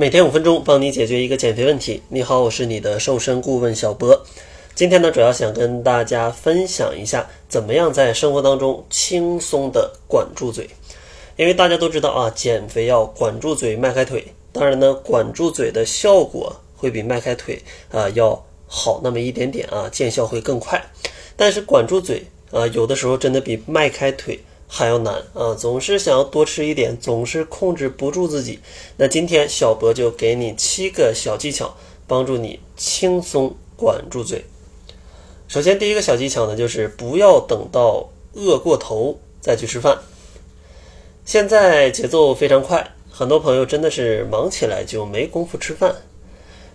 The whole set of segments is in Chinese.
每天五分钟，帮你解决一个减肥问题。你好，我是你的瘦身顾问小博。今天呢，主要想跟大家分享一下，怎么样在生活当中轻松的管住嘴。因为大家都知道啊，减肥要管住嘴，迈开腿。当然呢，管住嘴的效果会比迈开腿啊要好那么一点点啊，见效会更快。但是管住嘴啊，有的时候真的比迈开腿。还要难啊！总是想要多吃一点，总是控制不住自己。那今天小博就给你七个小技巧，帮助你轻松管住嘴。首先，第一个小技巧呢，就是不要等到饿过头再去吃饭。现在节奏非常快，很多朋友真的是忙起来就没工夫吃饭。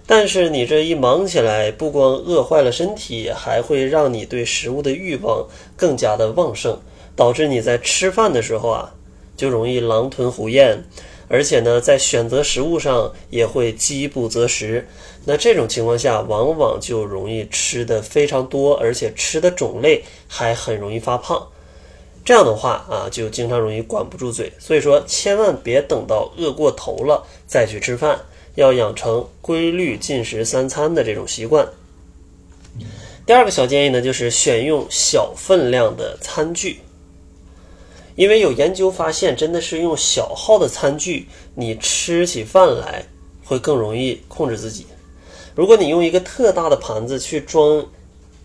但是你这一忙起来，不光饿坏了身体，还会让你对食物的欲望更加的旺盛。导致你在吃饭的时候啊，就容易狼吞虎咽，而且呢，在选择食物上也会饥不择食。那这种情况下，往往就容易吃的非常多，而且吃的种类还很容易发胖。这样的话啊，就经常容易管不住嘴。所以说，千万别等到饿过头了再去吃饭，要养成规律进食三餐的这种习惯。第二个小建议呢，就是选用小分量的餐具。因为有研究发现，真的是用小号的餐具，你吃起饭来会更容易控制自己。如果你用一个特大的盘子去装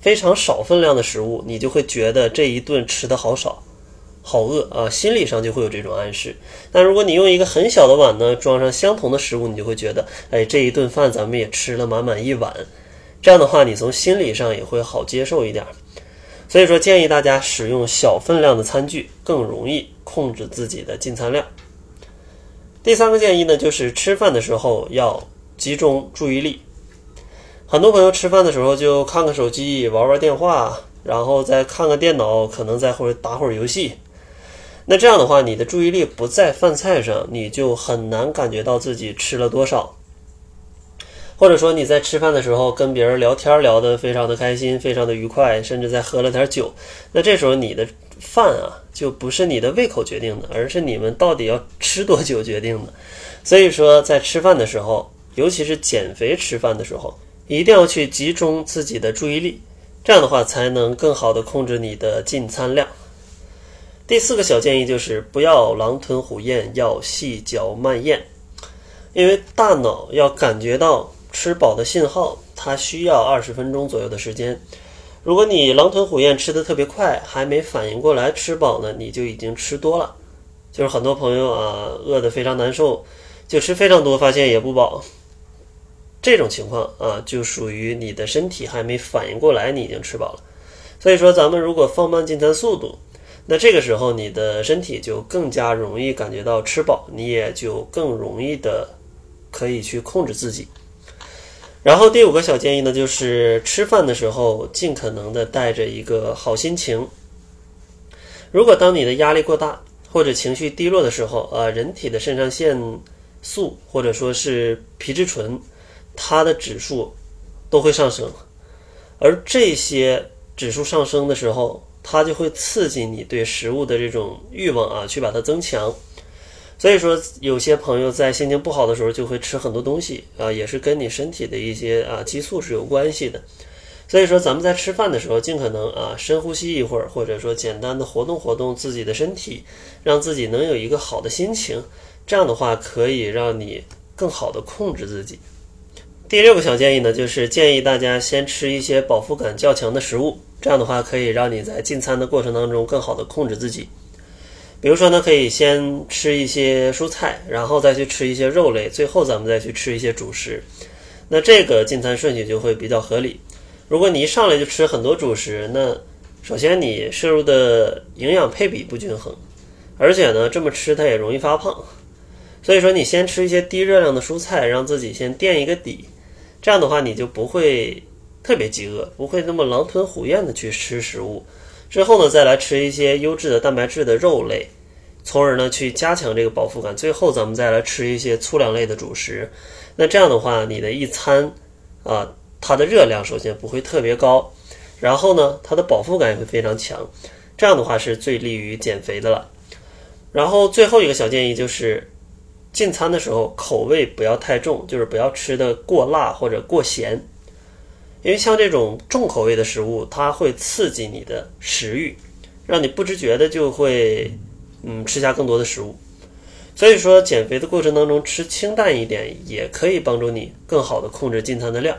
非常少分量的食物，你就会觉得这一顿吃的好少，好饿啊，心理上就会有这种暗示。但如果你用一个很小的碗呢，装上相同的食物，你就会觉得，哎，这一顿饭咱们也吃了满满一碗。这样的话，你从心理上也会好接受一点。所以说，建议大家使用小分量的餐具，更容易控制自己的进餐量。第三个建议呢，就是吃饭的时候要集中注意力。很多朋友吃饭的时候就看看手机、玩玩电话，然后再看看电脑，可能再会打会儿游戏。那这样的话，你的注意力不在饭菜上，你就很难感觉到自己吃了多少。或者说你在吃饭的时候跟别人聊天聊得非常的开心，非常的愉快，甚至在喝了点酒，那这时候你的饭啊就不是你的胃口决定的，而是你们到底要吃多久决定的。所以说在吃饭的时候，尤其是减肥吃饭的时候，一定要去集中自己的注意力，这样的话才能更好的控制你的进餐量。第四个小建议就是不要狼吞虎咽，要细嚼慢咽，因为大脑要感觉到。吃饱的信号，它需要二十分钟左右的时间。如果你狼吞虎咽吃的特别快，还没反应过来吃饱呢，你就已经吃多了。就是很多朋友啊，饿得非常难受，就吃非常多，发现也不饱。这种情况啊，就属于你的身体还没反应过来，你已经吃饱了。所以说，咱们如果放慢进餐速度，那这个时候你的身体就更加容易感觉到吃饱，你也就更容易的可以去控制自己。然后第五个小建议呢，就是吃饭的时候尽可能的带着一个好心情。如果当你的压力过大或者情绪低落的时候，啊，人体的肾上腺素或者说是皮质醇，它的指数都会上升，而这些指数上升的时候，它就会刺激你对食物的这种欲望啊，去把它增强。所以说，有些朋友在心情不好的时候就会吃很多东西啊，也是跟你身体的一些啊激素是有关系的。所以说，咱们在吃饭的时候，尽可能啊深呼吸一会儿，或者说简单的活动活动自己的身体，让自己能有一个好的心情。这样的话，可以让你更好的控制自己。第六个小建议呢，就是建议大家先吃一些饱腹感较强的食物，这样的话可以让你在进餐的过程当中更好的控制自己。比如说呢，可以先吃一些蔬菜，然后再去吃一些肉类，最后咱们再去吃一些主食。那这个进餐顺序就会比较合理。如果你一上来就吃很多主食，那首先你摄入的营养配比不均衡，而且呢这么吃它也容易发胖。所以说你先吃一些低热量的蔬菜，让自己先垫一个底，这样的话你就不会特别饥饿，不会那么狼吞虎咽的去吃食物。之后呢，再来吃一些优质的蛋白质的肉类，从而呢去加强这个饱腹感。最后咱们再来吃一些粗粮类的主食。那这样的话，你的一餐啊，它的热量首先不会特别高，然后呢，它的饱腹感也会非常强。这样的话是最利于减肥的了。然后最后一个小建议就是，进餐的时候口味不要太重，就是不要吃的过辣或者过咸，因为像这种重口味的食物，它会刺激你的食欲，让你不知觉的就会嗯吃下更多的食物。所以说，减肥的过程当中吃清淡一点，也可以帮助你更好的控制进餐的量。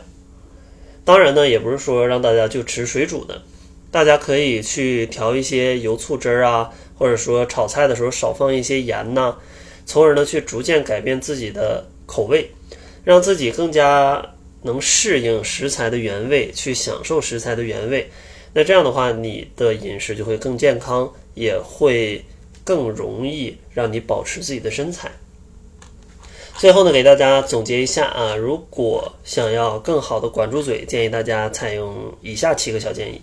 当然呢，也不是说让大家就吃水煮的，大家可以去调一些油醋汁儿啊，或者说炒菜的时候少放一些盐呐，从而呢去逐渐改变自己的口味，让自己更加能适应食材的原味，去享受食材的原味。那这样的话，你的饮食就会更健康，也会。更容易让你保持自己的身材。最后呢，给大家总结一下啊，如果想要更好的管住嘴，建议大家采用以下七个小建议。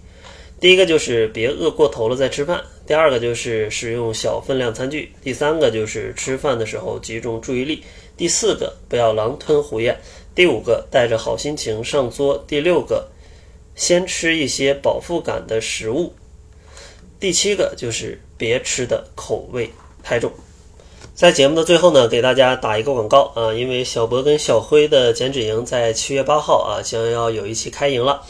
第一个就是别饿过头了再吃饭；第二个就是使用小分量餐具；第三个就是吃饭的时候集中注意力；第四个不要狼吞虎咽；第五个带着好心情上桌；第六个先吃一些饱腹感的食物。第七个就是别吃的口味太重。在节目的最后呢，给大家打一个广告啊，因为小博跟小辉的减脂营在七月八号啊将要有一期开营了，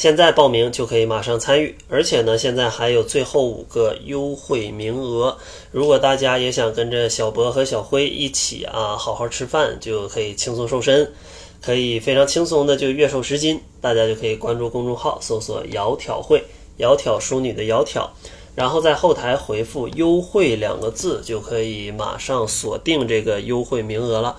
现在报名就可以马上参与，而且呢现在还有最后五个优惠名额。如果大家也想跟着小博和小辉一起啊好好吃饭，就可以轻松瘦身，可以非常轻松的就月瘦十斤，大家就可以关注公众号搜索“窈窕会”。窈窕淑女的窈窕，然后在后台回复“优惠”两个字，就可以马上锁定这个优惠名额了。